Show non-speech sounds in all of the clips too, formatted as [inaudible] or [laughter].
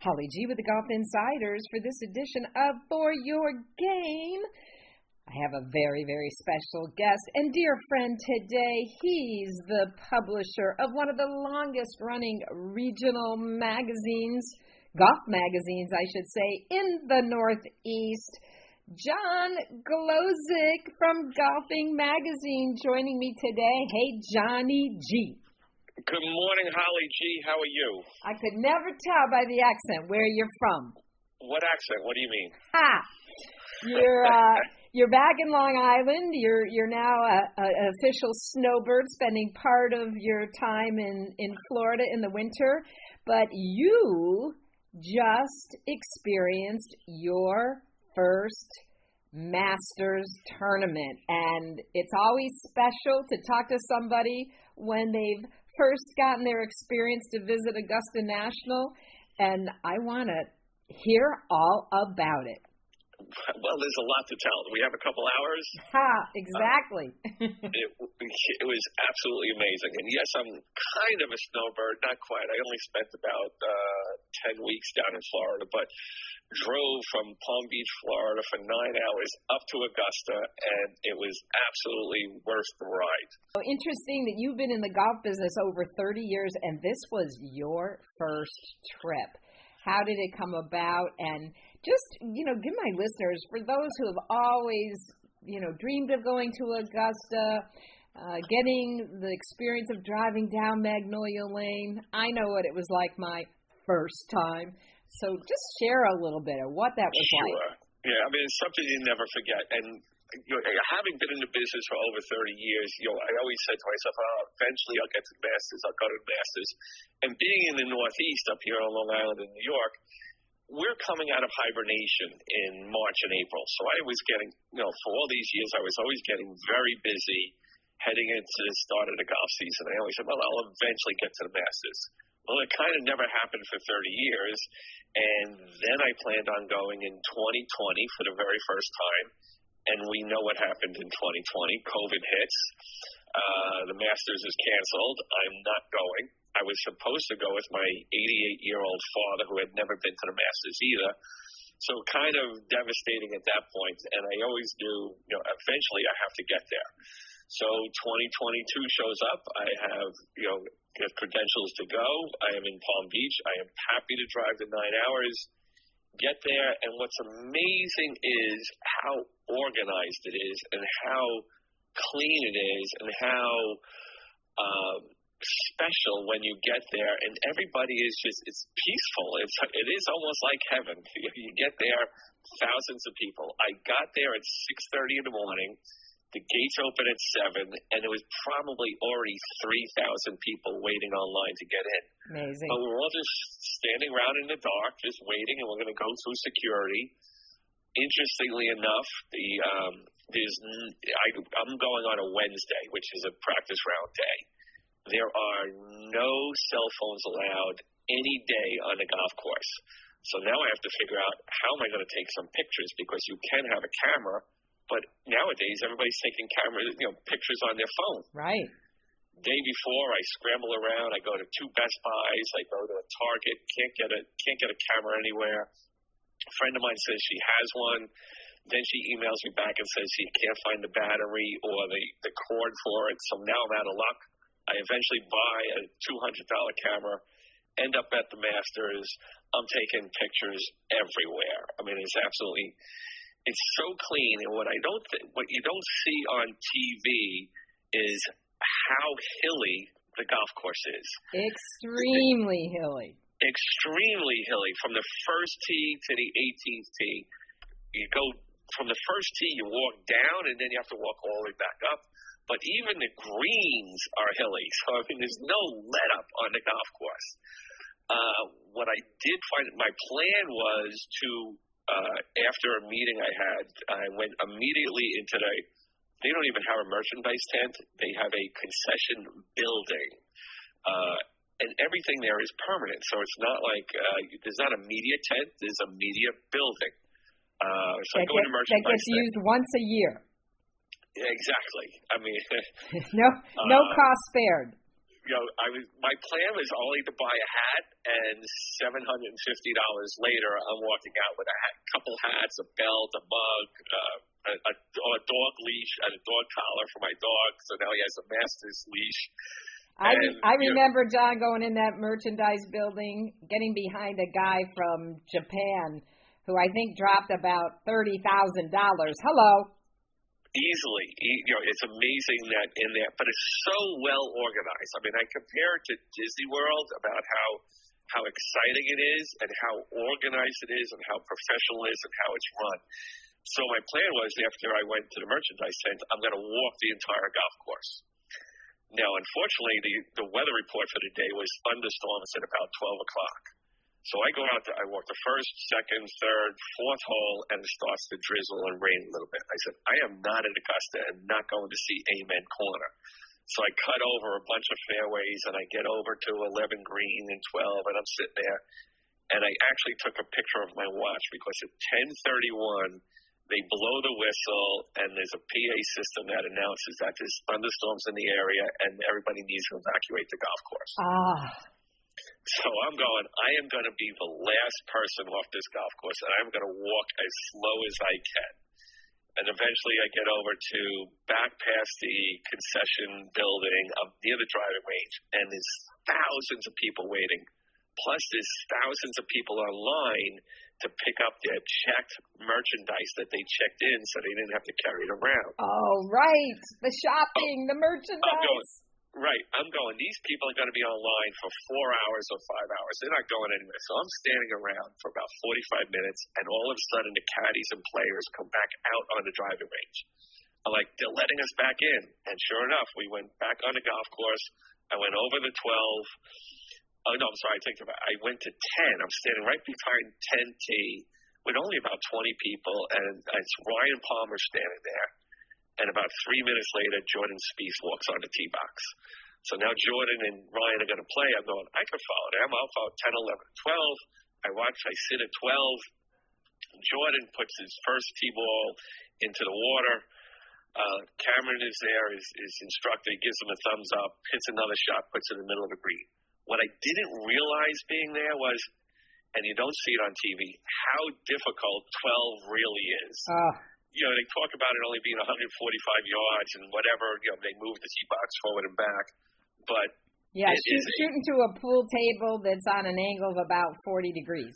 Holly G with the Golf Insiders for this edition of For Your Game. I have a very, very special guest and dear friend today. He's the publisher of one of the longest running regional magazines, golf magazines, I should say, in the Northeast. John Glozek from Golfing Magazine joining me today. Hey, Johnny G. Good morning, Holly G. How are you? I could never tell by the accent where you're from. What accent? What do you mean? Ha! You're uh, [laughs] you're back in Long Island. You're you're now an official snowbird, spending part of your time in in Florida in the winter. But you just experienced your first Masters tournament, and it's always special to talk to somebody when they've first gotten their experience to visit Augusta National, and I want to hear all about it. Well, there's a lot to tell. We have a couple hours. Ha, exactly. Uh, it, it was absolutely amazing. And yes, I'm kind of a snowbird, not quite. I only spent about uh, 10 weeks down in Florida, but drove from Palm Beach, Florida for nine hours up to Augusta, and it was absolutely worth the ride. So interesting that you've been in the golf business over 30 years, and this was your first trip. How did it come about? And just, you know, give my listeners, for those who have always, you know, dreamed of going to Augusta, uh, getting the experience of driving down Magnolia Lane. I know what it was like my first time. So just share a little bit of what that was sure. like. Yeah, I mean, it's something you never forget. And you know, having been in the business for over 30 years, you know, I always said to myself, oh, eventually I'll get to the Masters, I'll go to the Masters. And being in the Northeast up here on Long Island in New York, we're coming out of hibernation in March and April. So I was getting, you know, for all these years, I was always getting very busy heading into the start of the golf season. I always said, well, I'll eventually get to the Masters. Well, it kind of never happened for 30 years. And then I planned on going in 2020 for the very first time. And we know what happened in 2020. COVID hits. Uh, the Masters is canceled. I'm not going. I was supposed to go with my 88 year old father who had never been to the Masters either. So kind of devastating at that point. And I always knew, you know, eventually I have to get there. So 2022 shows up. I have, you know, credentials to go. I am in Palm Beach. I am happy to drive the nine hours, get there. And what's amazing is how organized it is and how clean it is and how um, special when you get there. And everybody is just, it's peaceful. It's, it is almost like heaven. [laughs] You get there, thousands of people. I got there at 6.30 in the morning. The gates open at seven, and there was probably already three thousand people waiting online to get in. Amazing. But we were all just standing around in the dark, just waiting, and we're going to go through security. Interestingly enough, the um, there's I, I'm going on a Wednesday, which is a practice round day. There are no cell phones allowed any day on the golf course. So now I have to figure out how am I going to take some pictures because you can have a camera but nowadays, everybody's taking camera, you know, pictures on their phone. Right. Day before, I scramble around. I go to two Best Buys. I go to a Target. Can't get a can't get a camera anywhere. A friend of mine says she has one. Then she emails me back and says she can't find the battery or the the cord for it. So now I'm out of luck. I eventually buy a two hundred dollar camera. End up at the Masters. I'm taking pictures everywhere. I mean, it's absolutely it's so clean, and what I don't th- what you don't see on TV is how hilly the golf course is. Extremely hilly. Extremely hilly from the first tee to the 18th tee. You go from the first tee, you walk down, and then you have to walk all the way back up. But even the greens are hilly, [laughs] so I mean, there's no let up on the golf course. Uh, what I did find, my plan was to uh, after a meeting I had, I went immediately into the. They don't even have a merchandise tent. They have a concession building, uh, and everything there is permanent. So it's not like uh, there's not a media tent. There's a media building. Uh, so that, I go into merchandise that gets used once a year. Yeah, exactly. I mean, [laughs] [laughs] no, no uh, cost spared. You know, I was my plan was only to buy a hat, and seven hundred and fifty dollars later, I'm walking out with a hat, couple hats, a belt, a mug, uh, a, a, a dog leash, and a dog collar for my dog. So now he has a master's leash. I and, I remember know, John going in that merchandise building, getting behind a guy from Japan who I think dropped about thirty thousand dollars. Hello easily. You know, it's amazing that in there, but it's so well organized. I mean, I compare it to Disney World about how how exciting it is and how organized it is and how professional it is and how it's run. So my plan was after I went to the merchandise tent, I'm going to walk the entire golf course. Now, unfortunately, the the weather report for the day was thunderstorms at about 12 o'clock. So I go out there, I walk the first, second, third, fourth hole, and it starts to drizzle and rain a little bit. I said, I am not at Augusta and not going to see Amen Corner. So I cut over a bunch of fairways and I get over to 11 green and 12, and I'm sitting there. And I actually took a picture of my watch because at 10:31 they blow the whistle and there's a PA system that announces that there's thunderstorms in the area and everybody needs to evacuate the golf course. Ah. So I'm going, I am going to be the last person off this golf course, and I'm going to walk as slow as I can. And eventually I get over to back past the concession building up near the driving range, and there's thousands of people waiting. Plus, there's thousands of people online to pick up their checked merchandise that they checked in so they didn't have to carry it around. Oh, right. The shopping, oh, the merchandise. Right. I'm going, these people are going to be online for four hours or five hours. They're not going anywhere. So I'm standing around for about 45 minutes, and all of a sudden the caddies and players come back out on the driving range. I'm like, they're letting us back in. And sure enough, we went back on the golf course. I went over the 12. Oh, no, I'm sorry. I take it back. I went to 10. I'm standing right behind 10T with only about 20 people, and it's Ryan Palmer standing there and about three minutes later, Jordan Spieth walks on the tee box. So now Jordan and Ryan are going to play. I'm going, I can follow them. I'll follow 10, 11, 12. I watch, I sit at 12. Jordan puts his first tee ball into the water. Uh, Cameron is there, is, is instructor. He gives him a thumbs up, hits another shot, puts it in the middle of the green. What I didn't realize being there was, and you don't see it on TV, how difficult 12 really is. Uh you know, they talk about it only being 145 yards and whatever, you know, they move the tee box forward and back. But yeah, shoot, shoot into a pool table that's on an angle of about 40 degrees.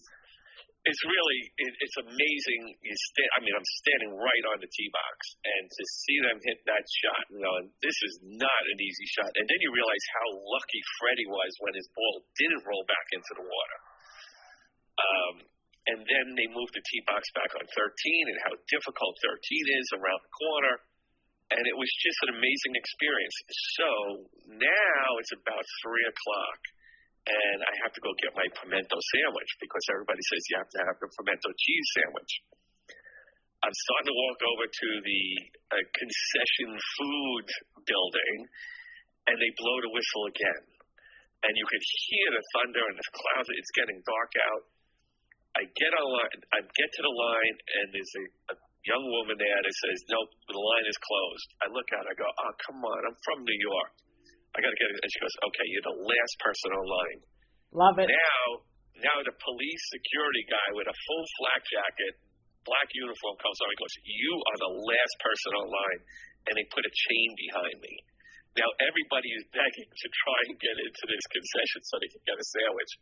It's really, it, it's amazing. You stand, I mean, I'm standing right on the tee box, and to see them hit that shot, you know, this is not an easy shot. And then you realize how lucky Freddie was when his ball didn't roll back into the water. Um, and then they moved the tee box back on 13 and how difficult 13 is around the corner. And it was just an amazing experience. So now it's about 3 o'clock, and I have to go get my pimento sandwich because everybody says you have to have the pimento cheese sandwich. I'm starting to walk over to the uh, concession food building, and they blow the whistle again. And you could hear the thunder and the clouds. It's getting dark out I get on line, I get to the line, and there's a, a young woman there that says, "Nope, the line is closed." I look at her, I go, "Oh, come on, I'm from New York. I got to get it." And she goes, "Okay, you're the last person online." Love it. Now, now the police security guy with a full flak jacket, black uniform comes on and goes, "You are the last person online," and they put a chain behind me. Now everybody is begging to try and get into this concession so they can get a sandwich.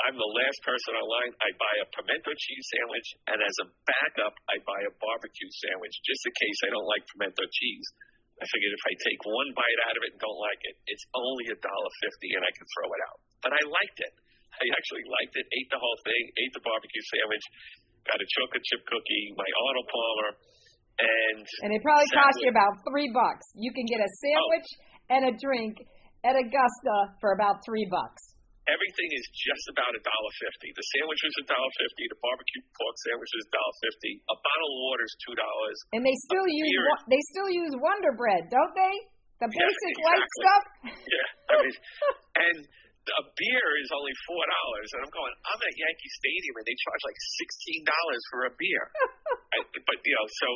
I'm the last person online. I buy a pimento cheese sandwich, and as a backup, I buy a barbecue sandwich just in case I don't like pimento cheese. I figured if I take one bite out of it and don't like it, it's only a dollar fifty, and I can throw it out. But I liked it. I actually liked it. Ate the whole thing. Ate the barbecue sandwich. Got a chocolate chip cookie. My Arnold Palmer. And and it probably cost you about three bucks. You can get a sandwich oh. and a drink at Augusta for about three bucks everything is just about a dollar fifty. The sandwich is a dollar fifty. The barbecue pork sandwich is a dollar fifty. A bottle of water is two dollars. And they still use beer. they still use Wonder Bread, don't they? The basic yeah, exactly. white stuff. Yeah, I mean, and a beer is only four dollars, and I'm going. I'm at Yankee Stadium, and they charge like sixteen dollars for a beer. [laughs] I, but you know, so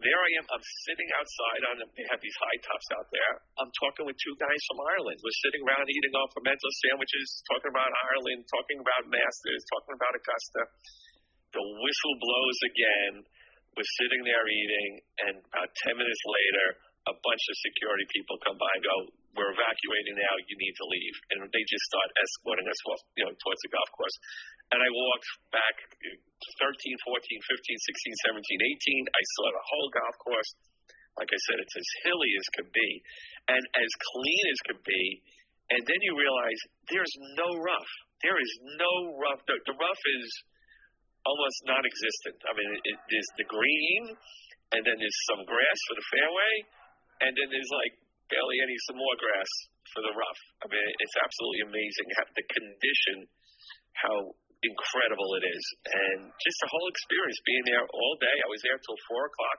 there I am. I'm sitting outside on. They have these high tops out there. I'm talking with two guys from Ireland. We're sitting around eating our pimento sandwiches, talking about Ireland, talking about Masters, talking about Augusta. The whistle blows again. We're sitting there eating, and about ten minutes later, a bunch of security people come by and go, "We're evacuating now. You need to leave." And they just start escorting us off, you know, towards the golf course. And I walked back 13, 14, 15, 16, 17, 18. I saw the whole golf course. Like I said, it's as hilly as could be and as clean as could be. And then you realize there's no rough. There is no rough. The, the rough is almost non existent. I mean, it, it, there's the green, and then there's some grass for the fairway, and then there's like barely any some more grass for the rough. I mean, it's absolutely amazing how the condition, how incredible it is, and just the whole experience being there all day. I was there till four o'clock.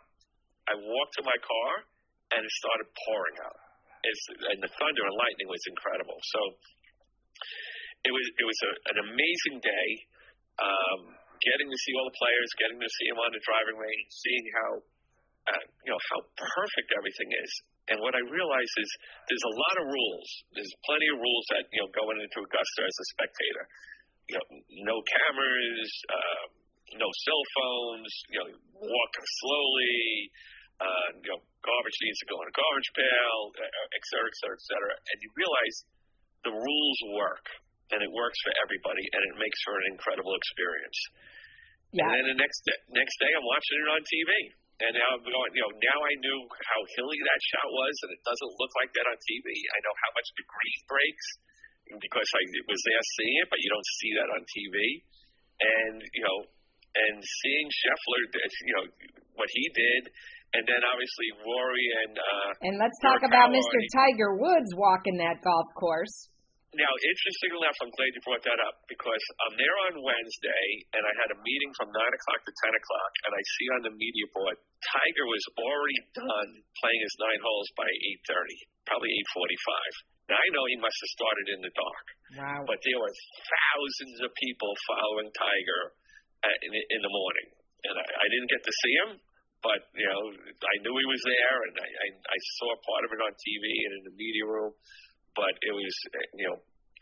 I walked to my car, and it started pouring out. It's, and the thunder and lightning was incredible. So it was it was a, an amazing day. Um, getting to see all the players, getting to see them on the driving range, seeing how uh, you know how perfect everything is. And what I realize is there's a lot of rules. There's plenty of rules that you know going into Augusta as a spectator. You know, no cameras, uh, no cell phones. You know, walk slowly. Uh, you know, garbage needs to go in a garbage pail, uh, et cetera, et cetera, et cetera. And you realize the rules work, and it works for everybody, and it makes for an incredible experience. Yeah. And then the next day, next day, I'm watching it on TV. And now I'm going, you know, now I knew how hilly that shot was, and it doesn't look like that on TV. I know how much the green breaks because I was there seeing it, but you don't see that on TV. And you know, and seeing Scheffler, you know, what he did, and then obviously Rory and uh, and let's talk about Mr. Tiger Woods walking that golf course. Now, interestingly enough, I'm glad you brought that up because I'm there on Wednesday and I had a meeting from 9 o'clock to 10 o'clock, and I see on the media board Tiger was already done playing his nine holes by 8:30, probably 8:45. Now I know he must have started in the dark, wow. but there were thousands of people following Tiger at, in, in the morning, and I, I didn't get to see him, but you know I knew he was there, and I, I, I saw part of it on TV and in the media room but it was you know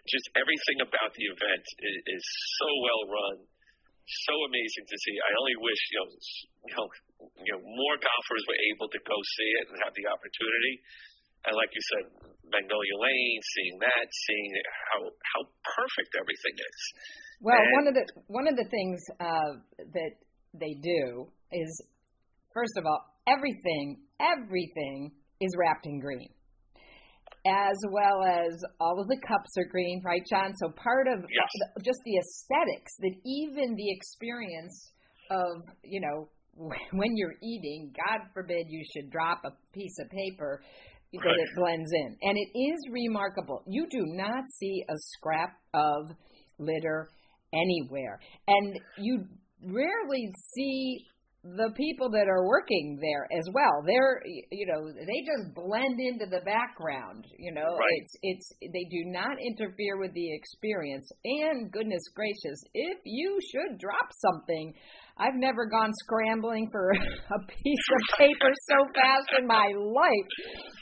just everything about the event is, is so well run, so amazing to see. I only wish you know you know you know more golfers were able to go see it and have the opportunity. And like you said, Magnolia Lane, seeing that, seeing how how perfect everything is. Well, and, one of the one of the things uh, that they do is, first of all, everything everything is wrapped in green as well as all of the cups are green, right, John? So part of yes. just the aesthetics that even the experience of, you know, [laughs] when you're eating, God forbid you should drop a piece of paper that right. it blends in. And it is remarkable. You do not see a scrap of litter anywhere. And you rarely see the people that are working there as well. They're you know they just blend into the background you know? Right. it's it's they do not interfere with the experience. And goodness gracious if you should drop something i've never gone scrambling for [laughs] a piece of paper so fast in my life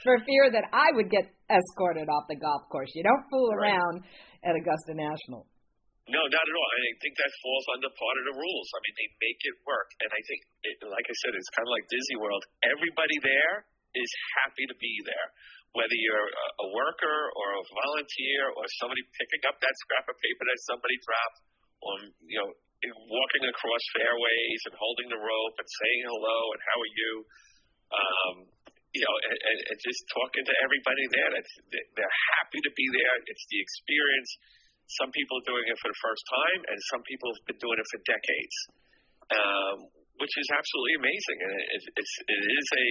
for fear that i would get escorted off the golf course. You don't fool right. around at augusta national no, not at all. I think that falls under part of the rules. I mean, they make it work, and I think, it, like I said, it's kind of like Disney World. Everybody there is happy to be there, whether you're a, worker or a volunteer or somebody picking up that scrap of paper that somebody dropped, or you know, walking across fairways and holding the rope and saying hello and how are you. Um, you know, and, and, and just talking to everybody there. That's, they're happy to be there. It's the experience some people are doing it for the first time, and some people have been doing it for decades, um, which is absolutely amazing. And it, it's it is a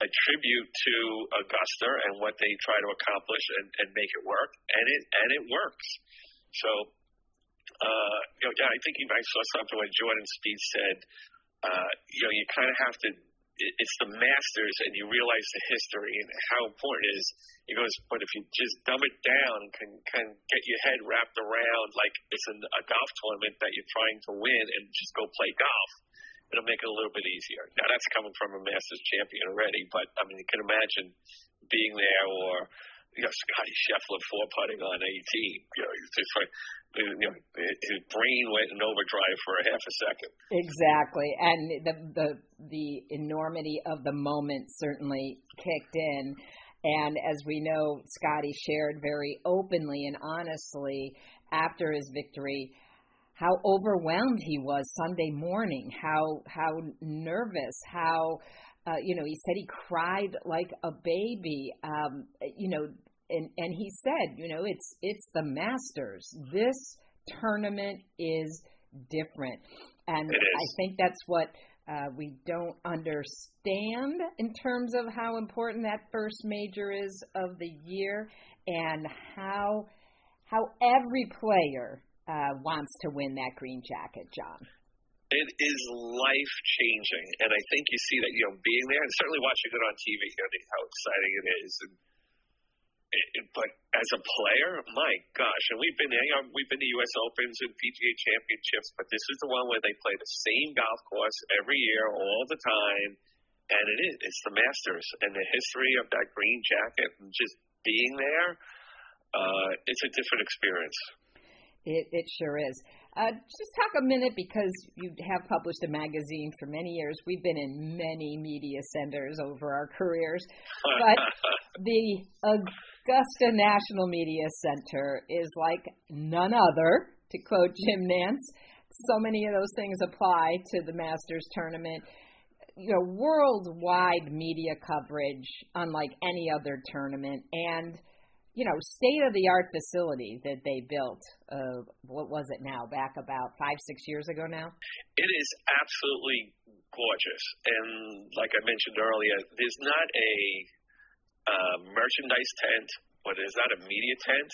a tribute to Augusta and what they try to accomplish and, and make it work, and it and it works. So, uh, you know, I think I saw something when Jordan Spieth said, uh, you know, you kind of have to it's the Masters, and you realize the history and how important it is. He goes, but if you just dumb it down and can can get your head wrapped around like it's an, a golf tournament that you're trying to win, and just go play golf, it'll make it a little bit easier. Now that's coming from a Masters champion already, but I mean, you can imagine being there or you know Scotty Scheffler four putting on 18. You know, just like you know, his brain went in overdrive for a half a second. Exactly, and the the the enormity of the moment certainly kicked in. And as we know, Scotty shared very openly and honestly after his victory how overwhelmed he was Sunday morning, how how nervous, how uh, you know he said he cried like a baby. Um, you know, and and he said, you know, it's it's the Masters. This tournament is different, and I think that's what. Uh, we don't understand in terms of how important that first major is of the year and how how every player uh, wants to win that green jacket, John. It is life changing, and I think you see that you know being there and certainly watching it on TV, know, how exciting it is. And it, it, but as a player, my gosh, and we've been. You know, we've been to U.S. Opens and PGA Championships, but this is the one where they play the same golf course every year, all the time, and it is. It's the Masters, and the history of that green jacket, and just being there. Uh, it's a different experience. It, it sure is. Uh, just talk a minute because you have published a magazine for many years. We've been in many media centers over our careers, but [laughs] the Augusta National Media Center is like none other, to quote Jim Nantz. So many of those things apply to the Masters tournament. You know, worldwide media coverage, unlike any other tournament, and you know, state of the art facility that they built. Uh, what was it now? Back about five, six years ago now? It is absolutely gorgeous. And like I mentioned earlier, there's not a uh, merchandise tent, but there's not a media tent.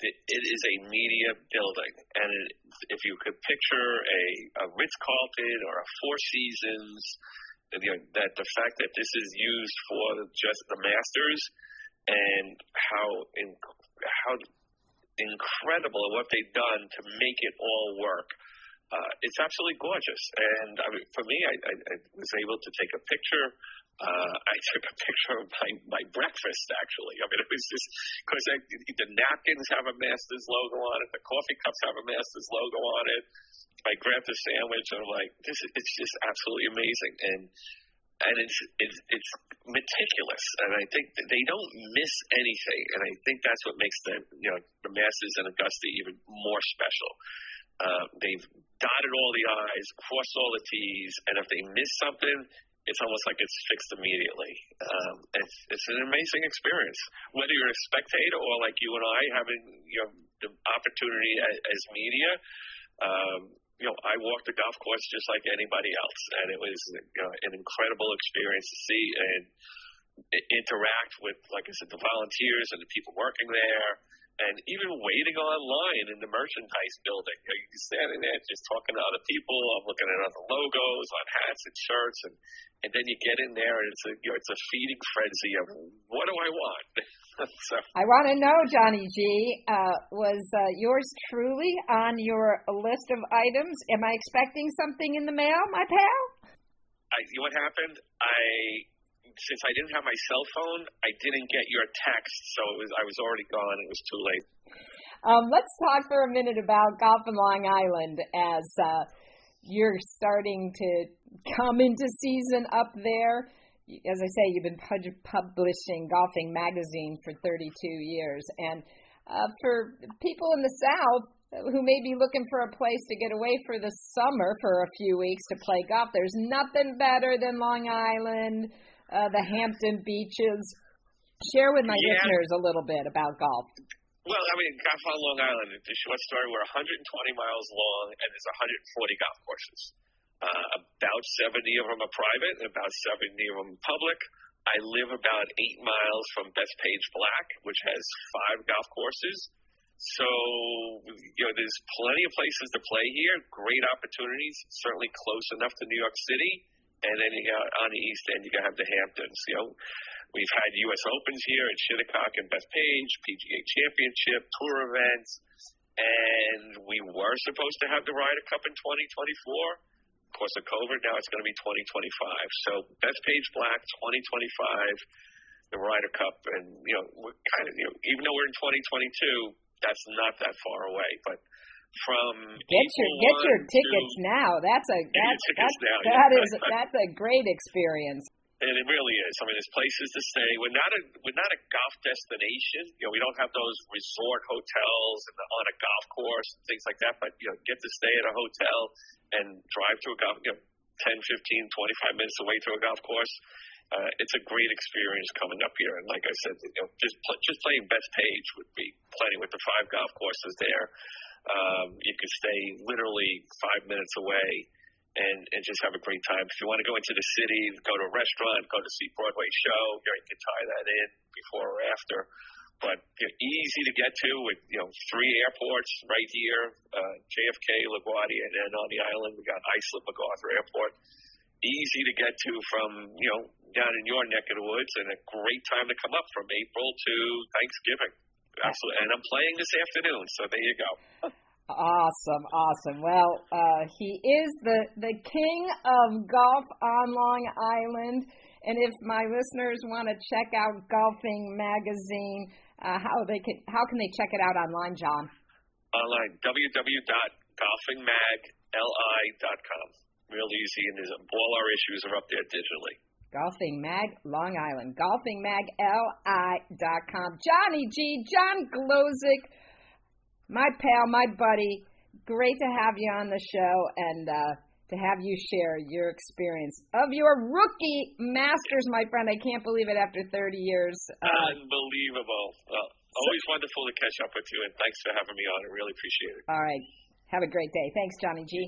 It is a media building. And it, if you could picture a, a Ritz Carlton or a Four Seasons, that the fact that this is used for just the Masters and how in, how incredible what they've done to make it all work. Uh, it's absolutely gorgeous, and I mean, for me, I, I, I was able to take a picture. Uh, I took a picture of my, my breakfast. Actually, I mean, it was just because the napkins have a Masters logo on it, the coffee cups have a Masters logo on it. I grabbed a sandwich, and I'm like, this is it's just absolutely amazing, and and it's it's it's meticulous, and I think they don't miss anything, and I think that's what makes the you know the Masters and Augusta even more special. Uh, they've dotted all the I's, crossed all the T's, and if they miss something, it's almost like it's fixed immediately. Um, it's, it's an amazing experience, whether you're a spectator or like you and I having you know the opportunity as, as media. Um, you know, I walked the golf course just like anybody else, and it was you know, an incredible experience to see and interact with, like I said, the volunteers and the people working there, and even waiting online in the merchandise building. You know, you're standing there just talking to other people. I'm looking at other logos on hats and shirts, and and then you get in there, and it's a you know, it's a feeding frenzy of what do I want. [laughs] [laughs] so. I want to know, Johnny G, uh, was uh, yours truly on your list of items? Am I expecting something in the mail, my pal? I, you know what happened? I since I didn't have my cell phone, I didn't get your text, so it was I was already gone. It was too late. Um, let's talk for a minute about golf in Long Island as uh, you're starting to come into season up there as I say, you've been publishing Golfing Magazine for 32 years. And uh, for people in the South who may be looking for a place to get away for the summer for a few weeks to play golf, there's nothing better than Long Island, uh, the Hampton beaches. Share with my yeah. listeners a little bit about golf. Well, I mean, Golf on Long Island, the short story, we're 120 miles long and there's 140 golf courses. Uh, about 70 of them are private, and about 70 of them public. I live about eight miles from Bethpage Black, which has five golf courses. So, you know, there's plenty of places to play here, great opportunities, certainly close enough to New York City. And then you got on the east end, you got to have the Hamptons. You know, we've had U.S. Opens here at Shinnecock and Bethpage, PGA Championship, tour events, and we were supposed to have the Ryder Cup in 2024 Because of COVID, now it's going to be 2025. So Bethpage Black 2025, the Ryder Cup, and you know, we're kind of you know, even though we're in 2022, that's not that far away, but from get your get your tickets now. That's a that's, that's now, that yeah. is, that's a great experience. And it really is. I mean, there's places to stay. We're not a we're not a golf destination. You know, we don't have those resort hotels and on a golf course and things like that. But you know, get to stay at a hotel and drive to a golf, you know, 10, 15, 25 minutes away to a golf course. Uh, it's a great experience coming up here. And like I said, you know, just pl- just playing Bethpage would be plenty with the five golf courses there. Um, you could stay literally five minutes away and, and just have a great time. If you want to go into the city, go to a restaurant, go to see Broadway show, you can tie that in before or after. But you know, easy to get to with you know three airports right here, uh, JFK, LaGuardia, and then on the island we got Islip MacArthur Airport. Easy to get to from you know down in your neck of the woods, and a great time to come up from April to Thanksgiving. Absolutely. And I'm playing this afternoon, so there you go. [laughs] Awesome, awesome. Well, uh, he is the the king of golf on Long Island, and if my listeners want to check out Golfing Magazine, uh, how they can how can they check it out online, John? Online www.golfingmagli.com. Real easy, and there's all our issues are up there digitally. Golfing Mag Long Island. GolfingMagLI.com. Johnny G. John Glozek, my pal, my buddy. Great to have you on the show and uh, to have you share your experience of your rookie Masters, my friend. I can't believe it after 30 years. Uh, Unbelievable. Well, always so, wonderful to catch up with you, and thanks for having me on. I really appreciate it. All right. Have a great day. Thanks, Johnny G.